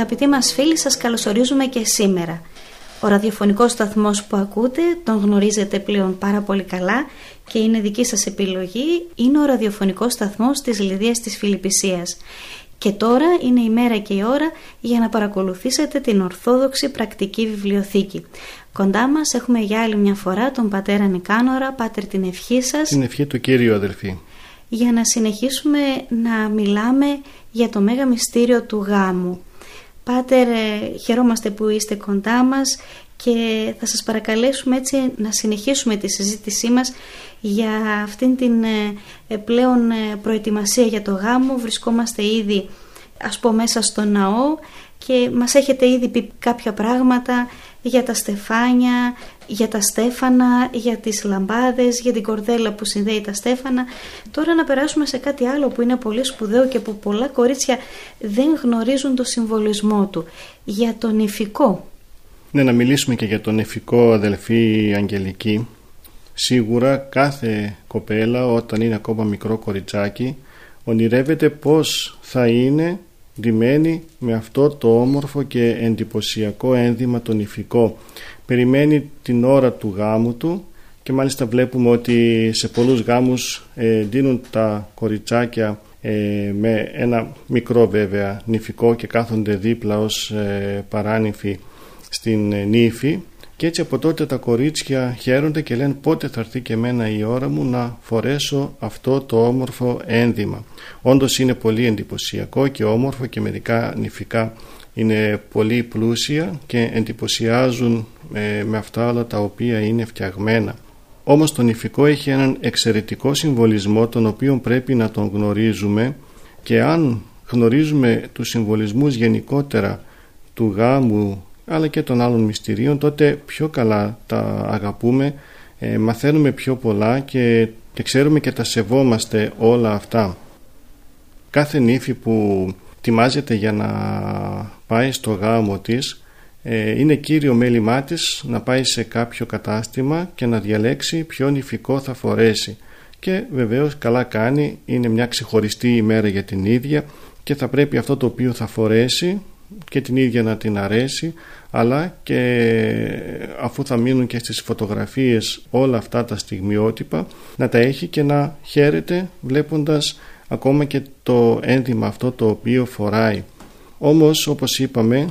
Αγαπητοί μας φίλοι, σας καλωσορίζουμε και σήμερα. Ο ραδιοφωνικός σταθμός που ακούτε, τον γνωρίζετε πλέον πάρα πολύ καλά και είναι δική σας επιλογή, είναι ο ραδιοφωνικός σταθμός της Λιδίας της Φιλιππισίας. Και τώρα είναι η μέρα και η ώρα για να παρακολουθήσετε την Ορθόδοξη Πρακτική Βιβλιοθήκη. Κοντά μας έχουμε για άλλη μια φορά τον πατέρα Νικάνορα, πάτερ την ευχή σας. Την ευχή του Κύριου αδελφοί. Για να συνεχίσουμε να μιλάμε για το μέγα μυστήριο του γάμου. Πάτερ, ε, χαιρόμαστε που είστε κοντά μας και θα σας παρακαλέσουμε έτσι να συνεχίσουμε τη συζήτησή μας για αυτήν την ε, ε, πλέον προετοιμασία για το γάμο. Βρισκόμαστε ήδη ας πω μέσα στο ναό και μας έχετε ήδη πει κάποια πράγματα για τα στεφάνια, για τα στέφανα, για τις λαμπάδες, για την κορδέλα που συνδέει τα στέφανα. Τώρα να περάσουμε σε κάτι άλλο που είναι πολύ σπουδαίο και που πολλά κορίτσια δεν γνωρίζουν το συμβολισμό του. Για τον ηφικό. Ναι, να μιλήσουμε και για τον ηφικό αδελφή Αγγελική. Σίγουρα κάθε κοπέλα όταν είναι ακόμα μικρό κοριτσάκι ονειρεύεται πώς θα είναι ντυμένη με αυτό το όμορφο και εντυπωσιακό ένδυμα τον ηφικό. Περιμένει την ώρα του γάμου του και μάλιστα βλέπουμε ότι σε πολλούς γάμους ε, δίνουν τα κοριτσάκια ε, με ένα μικρό βέβαια νηφικό και κάθονται δίπλα ως ε, παράνυφοι στην ε, νύφη και έτσι από τότε τα κορίτσια χαίρονται και λένε πότε θα έρθει και εμένα η ώρα μου να φορέσω αυτό το όμορφο ένδυμα. Όντως είναι πολύ εντυπωσιακό και όμορφο και μερικά νηφικά είναι πολύ πλούσια και εντυπωσιάζουν ε, με αυτά όλα τα οποία είναι φτιαγμένα. Όμως το νηφικό έχει έναν εξαιρετικό συμβολισμό τον οποίο πρέπει να τον γνωρίζουμε και αν γνωρίζουμε τους συμβολισμούς γενικότερα του γάμου αλλά και των άλλων μυστηρίων τότε πιο καλά τα αγαπούμε, ε, μαθαίνουμε πιο πολλά και, και ξέρουμε και τα σεβόμαστε όλα αυτά. Κάθε νύφη που ετοιμάζεται για να πάει στο γάμο της ε, είναι κύριο μέλημά της να πάει σε κάποιο κατάστημα και να διαλέξει ποιο νηφικό θα φορέσει και βεβαίως καλά κάνει είναι μια ξεχωριστή ημέρα για την ίδια και θα πρέπει αυτό το οποίο θα φορέσει και την ίδια να την αρέσει αλλά και αφού θα μείνουν και στις φωτογραφίες όλα αυτά τα στιγμιότυπα να τα έχει και να χαίρεται βλέποντας ακόμα και το ένδυμα αυτό το οποίο φοράει. Όμως όπως είπαμε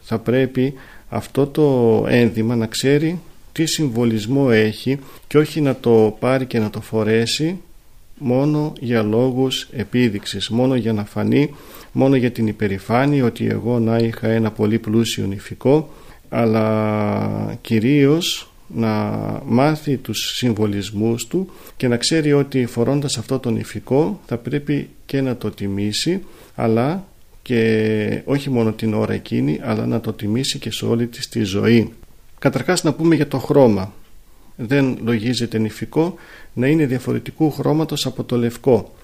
θα πρέπει αυτό το ένδυμα να ξέρει τι συμβολισμό έχει και όχι να το πάρει και να το φορέσει μόνο για λόγους επίδειξης, μόνο για να φανεί, μόνο για την υπερηφάνεια ότι εγώ να είχα ένα πολύ πλούσιο νηφικό, αλλά κυρίως να μάθει τους συμβολισμούς του και να ξέρει ότι φορώντας αυτό τον ηφικό θα πρέπει και να το τιμήσει αλλά και όχι μόνο την ώρα εκείνη αλλά να το τιμήσει και σε όλη της τη ζωή. Καταρχάς να πούμε για το χρώμα. Δεν λογίζεται νηφικό να είναι διαφορετικού χρώματος από το λευκό.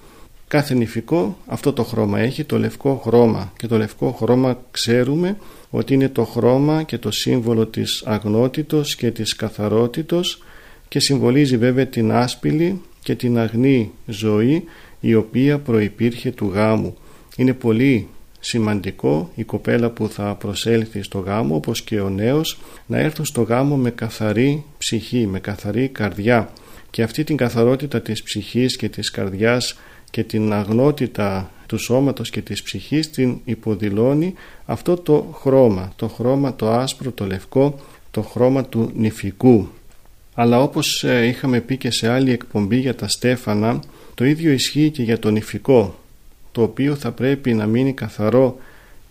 Κάθε νηφικό αυτό το χρώμα έχει, το λευκό χρώμα και το λευκό χρώμα ξέρουμε ότι είναι το χρώμα και το σύμβολο της αγνότητος και της καθαρότητος και συμβολίζει βέβαια την άσπηλη και την αγνή ζωή η οποία προϋπήρχε του γάμου. Είναι πολύ σημαντικό η κοπέλα που θα προσέλθει στο γάμο όπως και ο νέος να έρθουν στο γάμο με καθαρή ψυχή, με καθαρή καρδιά και αυτή την καθαρότητα της ψυχής και της καρδιάς και την αγνότητα του σώματος και της ψυχής την υποδηλώνει αυτό το χρώμα, το χρώμα το άσπρο, το λευκό, το χρώμα του νηφικού. Αλλά όπως ε, είχαμε πει και σε άλλη εκπομπή για τα στέφανα, το ίδιο ισχύει και για το νηφικό, το οποίο θα πρέπει να μείνει καθαρό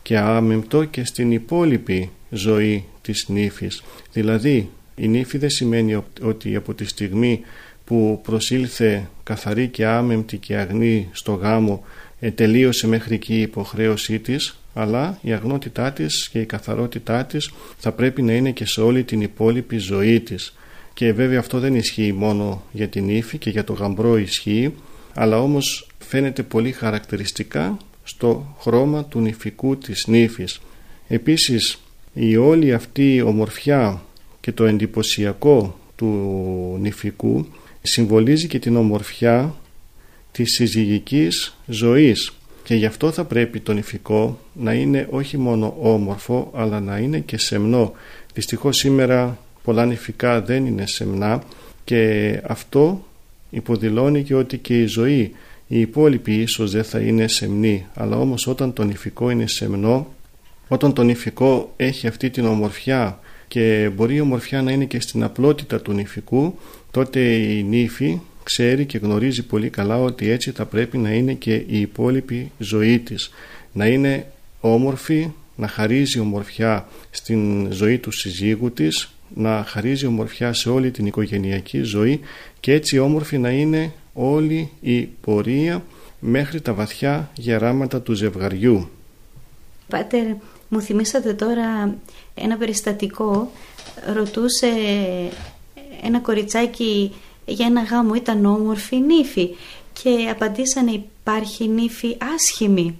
και άμεμπτο και στην υπόλοιπη ζωή της νύφης. Δηλαδή η νύφη δεν σημαίνει ότι από τη στιγμή που προσήλθε καθαρή και άμεμπτη και αγνή στο γάμο ε, τελείωσε μέχρι εκεί η υποχρέωσή της αλλά η αγνότητά της και η καθαρότητά της θα πρέπει να είναι και σε όλη την υπόλοιπη ζωή της και βέβαια αυτό δεν ισχύει μόνο για την ύφη και για το γαμπρό ισχύει αλλά όμως φαίνεται πολύ χαρακτηριστικά στο χρώμα του νηφικού της νύφης. Επίσης η όλη αυτή ομορφιά και το εντυπωσιακό του νηφικού συμβολίζει και την ομορφιά της συζυγικής ζωής και γι' αυτό θα πρέπει το νηφικό να είναι όχι μόνο όμορφο αλλά να είναι και σεμνό. Δυστυχώς σήμερα πολλά νηφικά δεν είναι σεμνά και αυτό υποδηλώνει και ότι και η ζωή η υπόλοιπη ίσως δεν θα είναι σεμνή αλλά όμως όταν το νηφικό είναι σεμνό όταν το νηφικό έχει αυτή την ομορφιά και μπορεί η ομορφιά να είναι και στην απλότητα του νηφικού τότε η νύφη ξέρει και γνωρίζει πολύ καλά ότι έτσι θα πρέπει να είναι και η υπόλοιπη ζωή της να είναι όμορφη να χαρίζει ομορφιά στην ζωή του συζύγου της να χαρίζει ομορφιά σε όλη την οικογενειακή ζωή και έτσι όμορφη να είναι όλη η πορεία μέχρι τα βαθιά γεράματα του ζευγαριού. Πάτερ, μου θυμήσατε τώρα ένα περιστατικό. Ρωτούσε ένα κοριτσάκι για ένα γάμο, ήταν όμορφη νύφη και απαντήσανε υπάρχει νύφη άσχημη.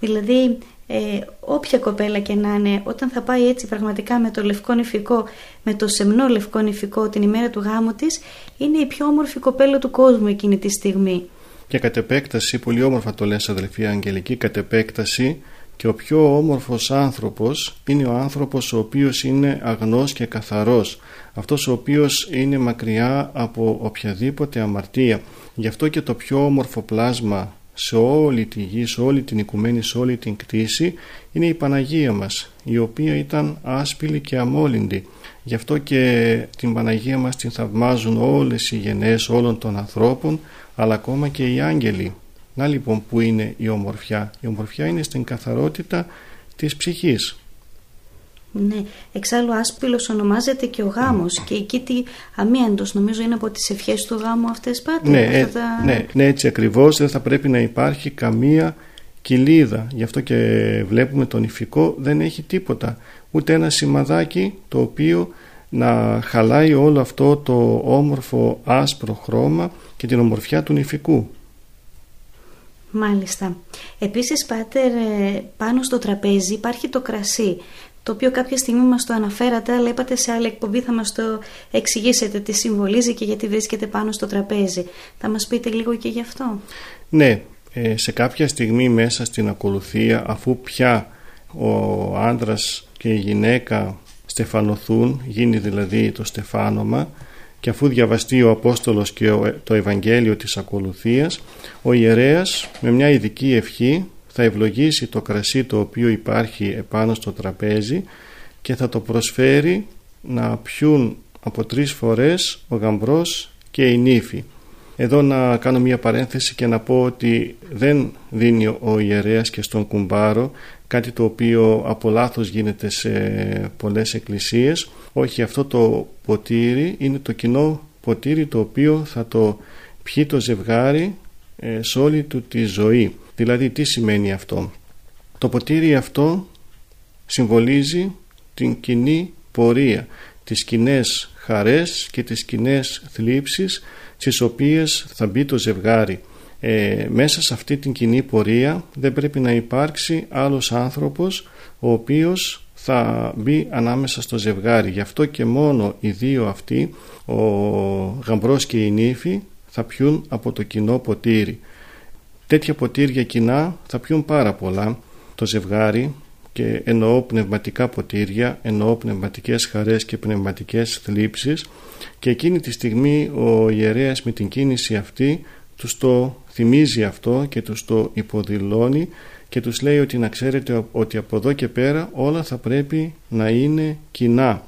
Δηλαδή ε, όποια κοπέλα και να είναι, όταν θα πάει έτσι πραγματικά με το λευκό νηφικό, με το σεμνό λευκό νηφικό την ημέρα του γάμου της, είναι η πιο όμορφη κοπέλα του κόσμου εκείνη τη στιγμή. Και κατ' επέκταση, πολύ όμορφα το λες αδελφή Αγγελική, κατ' επέκταση και ο πιο όμορφος άνθρωπος είναι ο άνθρωπος ο οποίος είναι αγνός και καθαρός. Αυτός ο οποίος είναι μακριά από οποιαδήποτε αμαρτία. Γι' αυτό και το πιο όμορφο πλάσμα σε όλη τη γη, σε όλη την οικουμένη, σε όλη την κτήση είναι η Παναγία μας η οποία ήταν άσπηλη και αμόλυντη. Γι' αυτό και την Παναγία μας την θαυμάζουν όλες οι γενναίες όλων των ανθρώπων αλλά ακόμα και οι άγγελοι να λοιπόν που είναι η ομορφιά η ομορφιά είναι στην καθαρότητα της ψυχής ναι, εξάλλου άσπυλος ονομάζεται και ο γάμος και εκεί τι αμίαντος νομίζω είναι από τις ευχές του γάμου αυτές πάτε. Ναι, ε, ναι, ναι, έτσι ακριβώς δεν θα πρέπει να υπάρχει καμία κοιλίδα. Γι' αυτό και βλέπουμε τον ηφικό δεν έχει τίποτα. Ούτε ένα σημαδάκι το οποίο να χαλάει όλο αυτό το όμορφο άσπρο χρώμα και την ομορφιά του νηφικού. Μάλιστα. Επίσης, Πάτερ, ε, πάνω στο τραπέζι υπάρχει το κρασί το οποίο κάποια στιγμή μας το αναφέρατε, αλλά είπατε σε άλλη εκπομπή θα μας το εξηγήσετε τι συμβολίζει και γιατί βρίσκεται πάνω στο τραπέζι. Θα μας πείτε λίγο και γι' αυτό. Ναι, ε, σε κάποια στιγμή μέσα στην ακολουθία, αφού πια ο άντρας και η γυναίκα στεφανωθούν, γίνει δηλαδή το στεφάνομα, και αφού διαβαστεί ο Απόστολος και το Ευαγγέλιο της ακολουθίας, ο ιερέας με μια ειδική ευχή θα ευλογήσει το κρασί το οποίο υπάρχει επάνω στο τραπέζι και θα το προσφέρει να πιούν από τρεις φορές ο γαμπρός και η νύφη. Εδώ να κάνω μια παρένθεση και να πω ότι δεν δίνει ο ιερέας και στον κουμπάρο κάτι το οποίο από λάθος γίνεται σε πολλές εκκλησίες. Όχι αυτό το ποτήρι είναι το κοινό ποτήρι το οποίο θα το πιει το ζευγάρι ε, σε όλη του τη ζωή. Δηλαδή τι σημαίνει αυτό; Το ποτήρι αυτό συμβολίζει την κοινή πορεία, τις κοινές χαρές και τις κοινές θλίψεις στις οποίες θα μπει το ζευγάρι. Ε, μέσα σε αυτή την κοινή πορεία δεν πρέπει να υπάρξει άλλος άνθρωπος ο οποίος θα μπει ανάμεσα στο ζευγάρι. Γι' αυτό και μόνο οι δύο αυτοί, ο γαμπρός και η νύφη, θα πιούν από το κοινό ποτήρι. Τέτοια ποτήρια κοινά θα πιούν πάρα πολλά. Το ζευγάρι και εννοώ πνευματικά ποτήρια, εννοώ πνευματικές χαρές και πνευματικές θλίψεις και εκείνη τη στιγμή ο ιερέας με την κίνηση αυτή τους το θυμίζει αυτό και τους το υποδηλώνει και τους λέει ότι να ξέρετε ότι από εδώ και πέρα όλα θα πρέπει να είναι κοινά.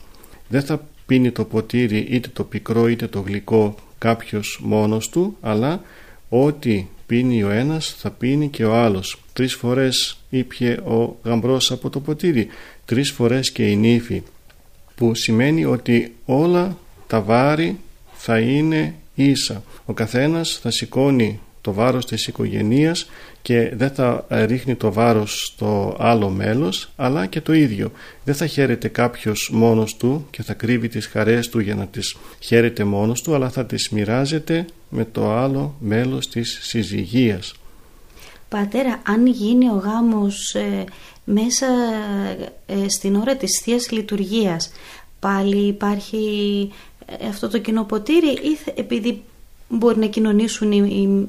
Δεν θα πίνει το ποτήρι είτε το πικρό είτε το γλυκό κάποιος μόνος του αλλά ό,τι πίνει ο ένας θα πίνει και ο άλλος. Τρεις φορές ήπιε ο γαμπρός από το ποτήρι, τρεις φορές και η νύφη που σημαίνει ότι όλα τα βάρη θα είναι ίσα. Ο καθένας θα σηκώνει το βάρος της οικογένειας και δεν θα ρίχνει το βάρος στο άλλο μέλος αλλά και το ίδιο. Δεν θα χαίρεται κάποιος μόνος του και θα κρύβει τις χαρές του για να τις χαίρεται μόνος του αλλά θα τις μοιράζεται με το άλλο μέλος της συζυγίας. Πατέρα, αν γίνει ο γάμος ε, μέσα ε, στην ώρα της Θείας Λειτουργίας πάλι υπάρχει ε, αυτό το κοινό ποτήρι ή επειδή μπορεί να κοινωνήσουν οι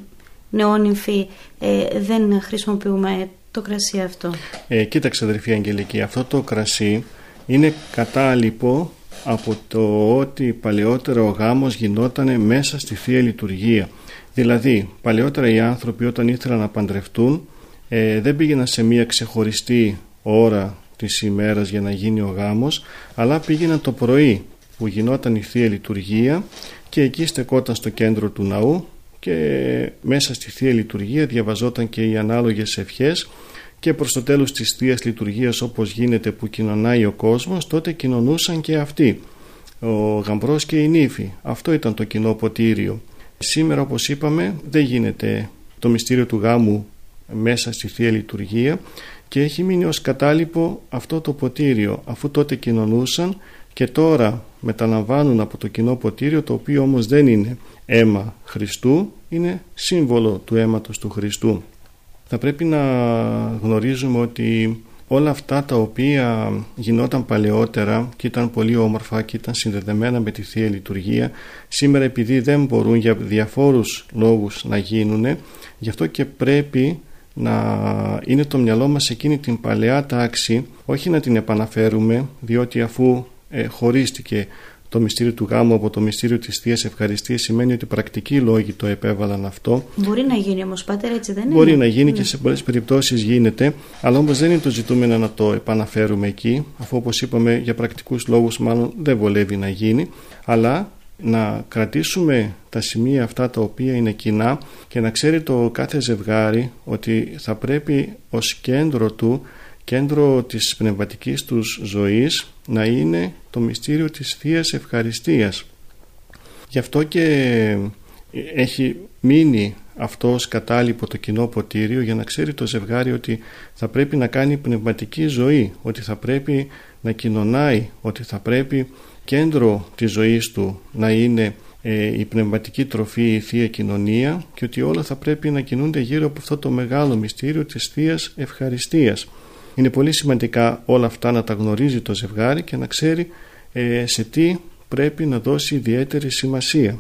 νεόνυμφοι ε, δεν χρησιμοποιούμε το κρασί αυτό. Ε, κοίταξε αδερφή Αγγελική, αυτό το κρασί είναι κατάλοιπο από το ότι παλαιότερα ο γάμος γινόταν μέσα στη Θεία Λειτουργία. Δηλαδή, παλαιότερα οι άνθρωποι όταν ήθελαν να παντρευτούν ε, δεν πήγαιναν σε μία ξεχωριστή ώρα της ημέρας για να γίνει ο γάμος, αλλά πήγαιναν το πρωί που γινόταν η Θεία Λειτουργία και εκεί στεκόταν στο κέντρο του ναού και μέσα στη Θεία Λειτουργία διαβαζόταν και οι ανάλογες ευχές και προς το τέλος της Θείας Λειτουργίας όπως γίνεται που κοινωνάει ο κόσμος τότε κοινωνούσαν και αυτοί ο γαμπρός και η νύφη. Αυτό ήταν το κοινό ποτήριο. Σήμερα όπως είπαμε δεν γίνεται το μυστήριο του γάμου μέσα στη Θεία Λειτουργία και έχει μείνει ως κατάλοιπο αυτό το ποτήριο αφού τότε κοινωνούσαν και τώρα μεταλαμβάνουν από το κοινό ποτήριο το οποίο όμως δεν είναι αίμα Χριστού είναι σύμβολο του αίματος του Χριστού. Θα πρέπει να γνωρίζουμε ότι όλα αυτά τα οποία γινόταν παλαιότερα και ήταν πολύ όμορφα και ήταν συνδεδεμένα με τη Θεία Λειτουργία σήμερα επειδή δεν μπορούν για διαφόρους λόγους να γίνουν γι' αυτό και πρέπει να είναι το μυαλό μας εκείνη την παλαιά τάξη όχι να την επαναφέρουμε διότι αφού ε, χωρίστηκε το μυστήριο του γάμου από το μυστήριο της Θείας Ευχαριστίας σημαίνει ότι πρακτικοί λόγοι το επέβαλαν αυτό. Μπορεί να γίνει όμως πάτερ έτσι δεν είναι; Μπορεί να γίνει και ναι. σε πολλές περιπτώσεις γίνεται αλλά όμως δεν είναι το ζητούμενο να το επαναφέρουμε εκεί αφού όπως είπαμε για πρακτικούς λόγους μάλλον δεν βολεύει να γίνει αλλά να κρατήσουμε τα σημεία αυτά τα οποία είναι κοινά και να ξέρει το κάθε ζευγάρι ότι θα πρέπει ως κέντρο του κέντρο της πνευματικής τους ζωής να είναι το μυστήριο της Θείας Ευχαριστίας. Γι' αυτό και έχει μείνει αυτός κατάλοιπο το κοινό ποτήριο για να ξέρει το ζευγάρι ότι θα πρέπει να κάνει πνευματική ζωή, ότι θα πρέπει να κοινωνάει, ότι θα πρέπει κέντρο της ζωής του να είναι ε, η πνευματική τροφή, η Θεία Κοινωνία και ότι όλα θα πρέπει να κινούνται γύρω από αυτό το μεγάλο μυστήριο της Θείας Ευχαριστίας. Είναι πολύ σημαντικά όλα αυτά να τα γνωρίζει το ζευγάρι και να ξέρει ε, σε τι πρέπει να δώσει ιδιαίτερη σημασία.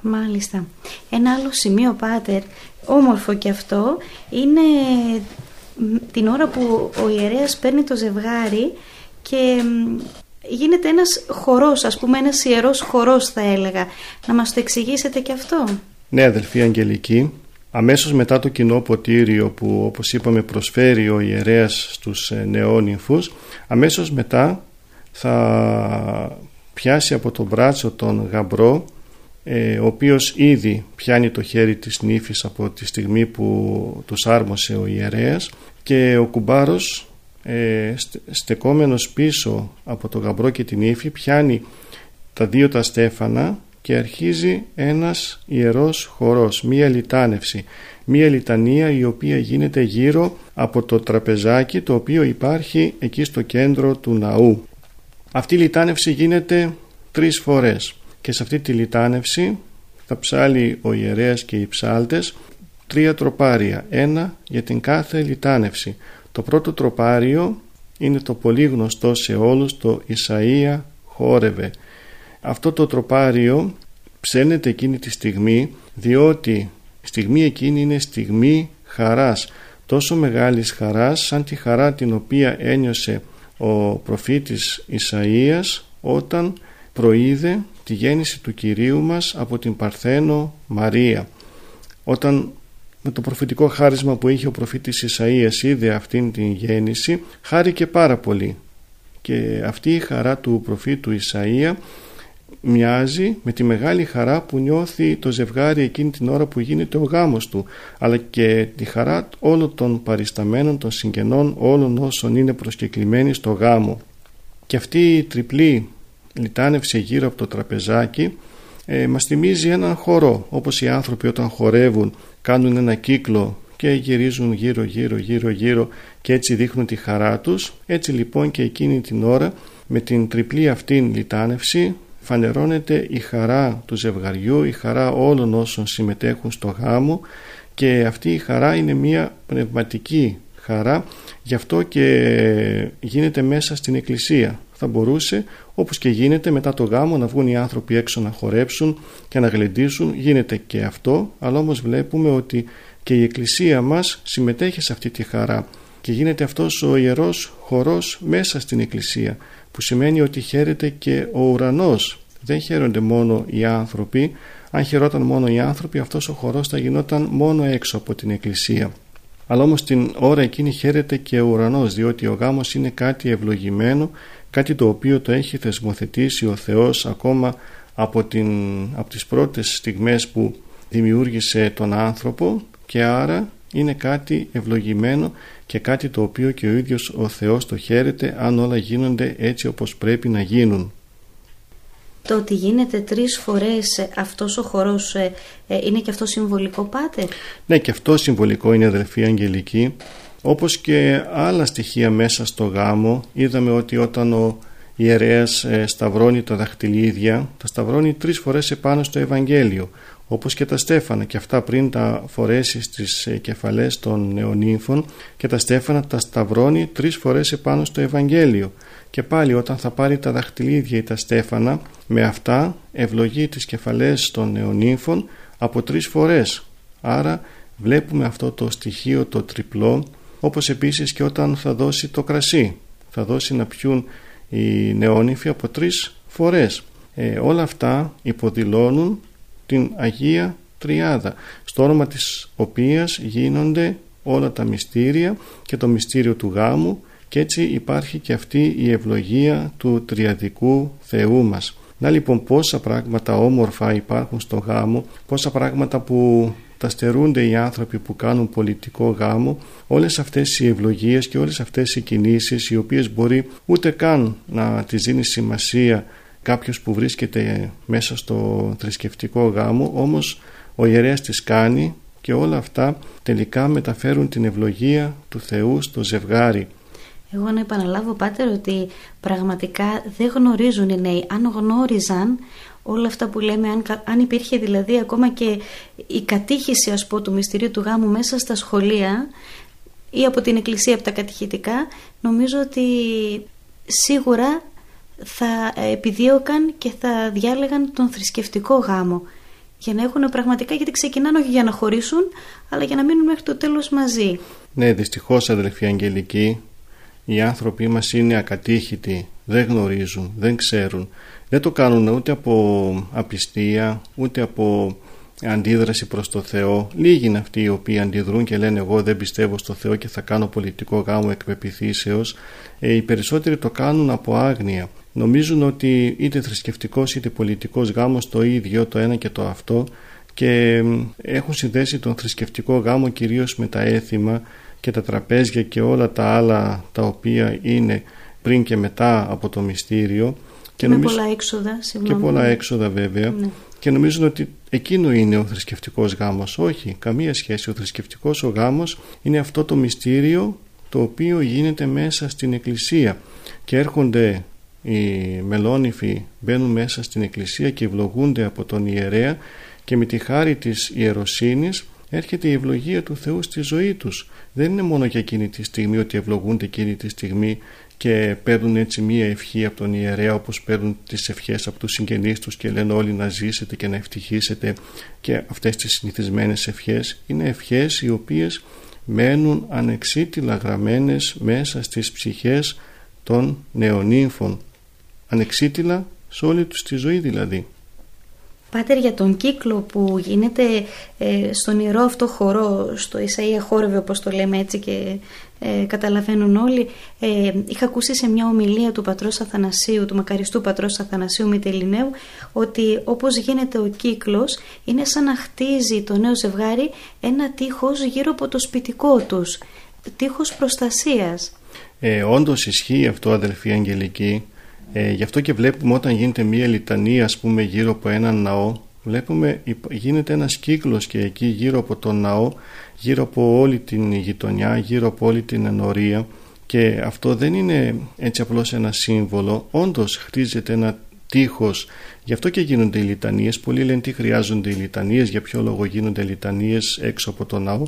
Μάλιστα. Ένα άλλο σημείο, Πάτερ, όμορφο και αυτό, είναι την ώρα που ο ιερέας παίρνει το ζευγάρι και γίνεται ένας χορός, ας πούμε ένας ιερός χορός θα έλεγα. Να μας το εξηγήσετε και αυτό; Ναι αδελφή Αγγελική, Αμέσως μετά το κοινό ποτήριο που όπως είπαμε προσφέρει ο ιερέας στους ε, νεόνυμφους αμέσως μετά θα πιάσει από το μπράτσο τον γαμπρό ε, ο οποίος ήδη πιάνει το χέρι της νύφης από τη στιγμή που τους άρμοσε ο ιερέας και ο κουμπάρος ε, στεκόμενος πίσω από το γαμπρό και την ύφη πιάνει τα δύο τα στέφανα και αρχίζει ένας ιερός χορός, μία λιτάνευση, μία λιτανία η οποία γίνεται γύρω από το τραπεζάκι το οποίο υπάρχει εκεί στο κέντρο του ναού. Αυτή η λιτάνευση γίνεται τρεις φορές και σε αυτή τη λιτάνευση θα ψάλει ο ιερέας και οι ψάλτες τρία τροπάρια, ένα για την κάθε λιτάνευση. Το πρώτο τροπάριο είναι το πολύ γνωστό σε όλους το Ισαΐα χόρευε αυτό το τροπάριο ψένεται εκείνη τη στιγμή διότι η στιγμή εκείνη είναι στιγμή χαράς. τόσο μεγάλης χαράς σαν τη χαρά την οποία ένιωσε ο προφήτης Ισαΐας όταν προείδε τη γέννηση του Κυρίου μας από την Παρθένο Μαρία. Όταν με το προφητικό χάρισμα που είχε ο προφήτης Ισαΐας είδε αυτήν την γέννηση χάρηκε πάρα πολύ και αυτή η χαρά του προφήτου Ισαΐα μοιάζει με τη μεγάλη χαρά που νιώθει το ζευγάρι εκείνη την ώρα που γίνεται ο γάμος του αλλά και τη χαρά όλων των παρισταμένων, των συγγενών, όλων όσων είναι προσκεκλημένοι στο γάμο. Και αυτή η τριπλή λιτάνευση γύρω από το τραπεζάκι ε, μας θυμίζει έναν χορό όπως οι άνθρωποι όταν χορεύουν κάνουν ένα κύκλο και γυρίζουν γύρω γύρω γύρω γύρω και έτσι δείχνουν τη χαρά τους έτσι λοιπόν και εκείνη την ώρα με την τριπλή αυτήν λιτάνευση φανερώνεται η χαρά του ζευγαριού, η χαρά όλων όσων συμμετέχουν στο γάμο και αυτή η χαρά είναι μια πνευματική χαρά. Γι' αυτό και γίνεται μέσα στην εκκλησία. Θα μπορούσε όπως και γίνεται μετά το γάμο να βγουν οι άνθρωποι έξω να χορέψουν και να γλεντήσουν. Γίνεται και αυτό αλλά όμως βλέπουμε ότι και η εκκλησία μας συμμετέχει σε αυτή τη χαρά. Και γίνεται αυτός ο ιερός χορός μέσα στην εκκλησία που σημαίνει ότι χαίρεται και ο ουρανός. Δεν χαίρονται μόνο οι άνθρωποι. Αν χαιρόταν μόνο οι άνθρωποι αυτός ο χορός θα γινόταν μόνο έξω από την εκκλησία. Αλλά όμως την ώρα εκείνη χαίρεται και ο ουρανός διότι ο γάμος είναι κάτι ευλογημένο κάτι το οποίο το έχει θεσμοθετήσει ο Θεός ακόμα από, την, από τις πρώτες στιγμές που δημιούργησε τον άνθρωπο και άρα είναι κάτι ευλογημένο και κάτι το οποίο και ο ίδιος ο Θεός το χαίρεται αν όλα γίνονται έτσι όπως πρέπει να γίνουν. Το ότι γίνεται τρεις φορές αυτός ο χορός ε, ε, είναι και αυτό συμβολικό πάτε; Ναι και αυτό συμβολικό είναι αδελφή Αγγελική όπως και άλλα στοιχεία μέσα στο γάμο είδαμε ότι όταν ο ιερέας ε, σταυρώνει τα δαχτυλίδια τα σταυρώνει τρεις φορές επάνω στο Ευαγγέλιο όπως και τα στέφανα και αυτά πριν τα φορέσεις στις ε, κεφαλές των νεονύμφων και τα στέφανα τα σταυρώνει τρεις φορές επάνω στο Ευαγγέλιο. Και πάλι όταν θα πάρει τα δαχτυλίδια ή τα στέφανα με αυτά ευλογεί τις κεφαλές των νεονύμφων από τρεις φορές. Άρα βλέπουμε αυτό το στοιχείο το τριπλό όπως επίσης και όταν θα δώσει το κρασί. Θα δώσει να πιούν οι νεόνυφοι από τρεις φορές. Ε, όλα αυτά υποδηλώνουν την Αγία Τριάδα στο όνομα της οποίας γίνονται όλα τα μυστήρια και το μυστήριο του γάμου και έτσι υπάρχει και αυτή η ευλογία του τριαδικού Θεού μας. Να λοιπόν πόσα πράγματα όμορφα υπάρχουν στο γάμο, πόσα πράγματα που τα στερούνται οι άνθρωποι που κάνουν πολιτικό γάμο, όλες αυτές οι ευλογίες και όλες αυτές οι κινήσεις οι οποίες μπορεί ούτε καν να τις δίνει σημασία κάποιος που βρίσκεται μέσα στο θρησκευτικό γάμο όμως ο ιερέας τις κάνει και όλα αυτά τελικά μεταφέρουν την ευλογία του Θεού στο ζευγάρι. Εγώ να επαναλάβω πάτερ ότι πραγματικά δεν γνωρίζουν οι νέοι. Αν γνώριζαν όλα αυτά που λέμε, αν, αν υπήρχε δηλαδή ακόμα και η κατήχηση ας πω του μυστηρίου του γάμου μέσα στα σχολεία ή από την εκκλησία από τα κατηχητικά, νομίζω ότι σίγουρα θα επιδίωκαν και θα διάλεγαν τον θρησκευτικό γάμο. Για να έχουν πραγματικά γιατί ξεκινάνε όχι για να χωρίσουν αλλά για να μείνουν μέχρι το τέλος μαζί. Ναι δυστυχώς αδελφοί Αγγελική οι άνθρωποι μας είναι ακατήχητοι, δεν γνωρίζουν, δεν ξέρουν. Δεν το κάνουν ούτε από απιστία ούτε από αντίδραση προς το Θεό. Λίγοι είναι αυτοί οι οποίοι αντιδρούν και λένε εγώ δεν πιστεύω στο Θεό και θα κάνω πολιτικό γάμο εκπεπιθήσεως ε, οι περισσότεροι το κάνουν από άγνοια νομίζουν ότι είτε θρησκευτικός είτε πολιτικός γάμος το ίδιο το ένα και το αυτό και έχουν συνδέσει τον θρησκευτικό γάμο κυρίως με τα έθιμα και τα τραπέζια και όλα τα άλλα τα οποία είναι πριν και μετά από το μυστήριο και, με πολλά έξοδα και πολλά έξοδα βέβαια. Ναι. και νομίζουν ότι εκείνο είναι ο θρησκευτικός γάμος. Όχι, καμία σχέση. Ο θρησκευτικός ο γάμος είναι αυτό το μυστήριο το οποίο γίνεται μέσα στην εκκλησία και έρχονται οι μελόνυφοι μπαίνουν μέσα στην εκκλησία και ευλογούνται από τον ιερέα και με τη χάρη της ιεροσύνης έρχεται η ευλογία του Θεού στη ζωή τους. Δεν είναι μόνο για εκείνη τη στιγμή ότι ευλογούνται εκείνη τη στιγμή και παίρνουν έτσι μία ευχή από τον ιερέα όπως παίρνουν τις ευχές από τους συγγενείς τους και λένε όλοι να ζήσετε και να ευτυχίσετε και αυτές τις συνηθισμένες ευχές είναι ευχές οι οποίες μένουν ανεξίτηλα γραμμένες μέσα στις ψυχές των νεονύμφων. Ανεξίτηλα σε όλη τους τη ζωή δηλαδή. Πάτερ για τον κύκλο που γίνεται ε, στον ιερό αυτό χορό, στο Ισαΐα χόρευε όπως το λέμε έτσι και ε, καταλαβαίνουν όλοι. Ε, είχα ακούσει σε μια ομιλία του πατρός Αθανασίου, του μακαριστού πατρός Αθανασίου Μητελινέου, ότι όπως γίνεται ο κύκλος είναι σαν να χτίζει το νέο ζευγάρι ένα τείχος γύρω από το σπιτικό τους, τείχος προστασίας. Ε, όντως ισχύει αυτό αδελφοί Αγγελική, ε, γι' αυτό και βλέπουμε όταν γίνεται μια λιτανία ας πούμε γύρω από έναν ναό βλέπουμε γίνεται ένας κύκλος και εκεί γύρω από τον ναό γύρω από όλη την γειτονιά γύρω από όλη την ενορία και αυτό δεν είναι έτσι απλώς ένα σύμβολο. Όντως χτίζεται ένα τείχος. Γι' αυτό και γίνονται οι λιτανίες. Πολλοί λένε τι χρειάζονται οι λιτανίες για ποιο λόγο γίνονται λιτανίες έξω από τον ναό.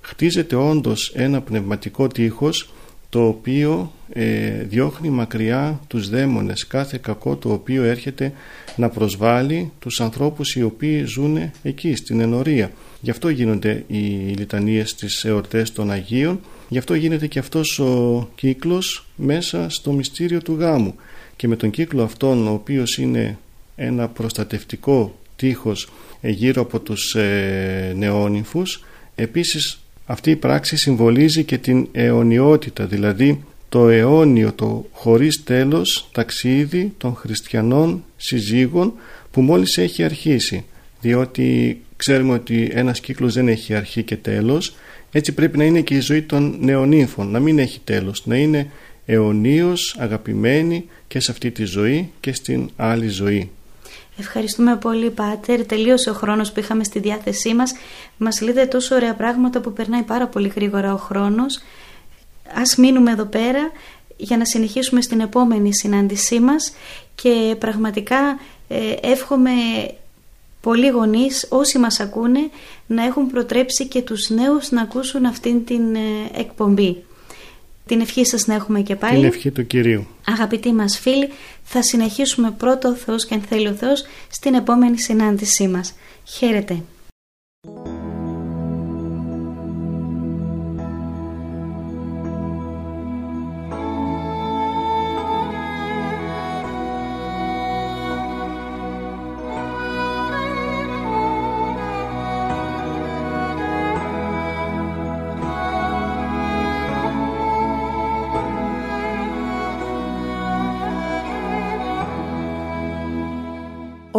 Χτίζεται όντως ένα πνευματικό τείχος το οποίο ε, διώχνει μακριά τους δαίμονες, κάθε κακό το οποίο έρχεται να προσβάλλει τους ανθρώπους οι οποίοι ζουν εκεί στην ενορία. Γι' αυτό γίνονται οι λιτανίες στις εορτές των Αγίων, γι' αυτό γίνεται και αυτός ο κύκλος μέσα στο μυστήριο του γάμου. Και με τον κύκλο αυτόν ο οποίος είναι ένα προστατευτικό τείχος ε, γύρω από τους ε, νεόνυμφους, επίσης αυτή η πράξη συμβολίζει και την αιωνιότητα, δηλαδή το αιώνιο, το χωρίς τέλος ταξίδι των χριστιανών συζύγων που μόλις έχει αρχίσει. Διότι ξέρουμε ότι ένας κύκλος δεν έχει αρχή και τέλος, έτσι πρέπει να είναι και η ζωή των νεονύμφων, να μην έχει τέλος, να είναι αιωνίως αγαπημένη και σε αυτή τη ζωή και στην άλλη ζωή. Ευχαριστούμε πολύ Πάτερ, τελείωσε ο χρόνος που είχαμε στη διάθεσή μας. Μας λέτε τόσο ωραία πράγματα που περνάει πάρα πολύ γρήγορα ο χρόνος. Ας μείνουμε εδώ πέρα για να συνεχίσουμε στην επόμενη συνάντησή μας και πραγματικά ε, εύχομαι πολλοί γονείς όσοι μας ακούνε να έχουν προτρέψει και τους νέους να ακούσουν αυτήν την ε, εκπομπή. Την ευχή σας να έχουμε και πάλι. Την ευχή του Κυρίου. Αγαπητοί μας φίλοι, θα συνεχίσουμε πρώτο ο Θεός και αν θέλει ο Θεός στην επόμενη συνάντησή μας. Χαίρετε.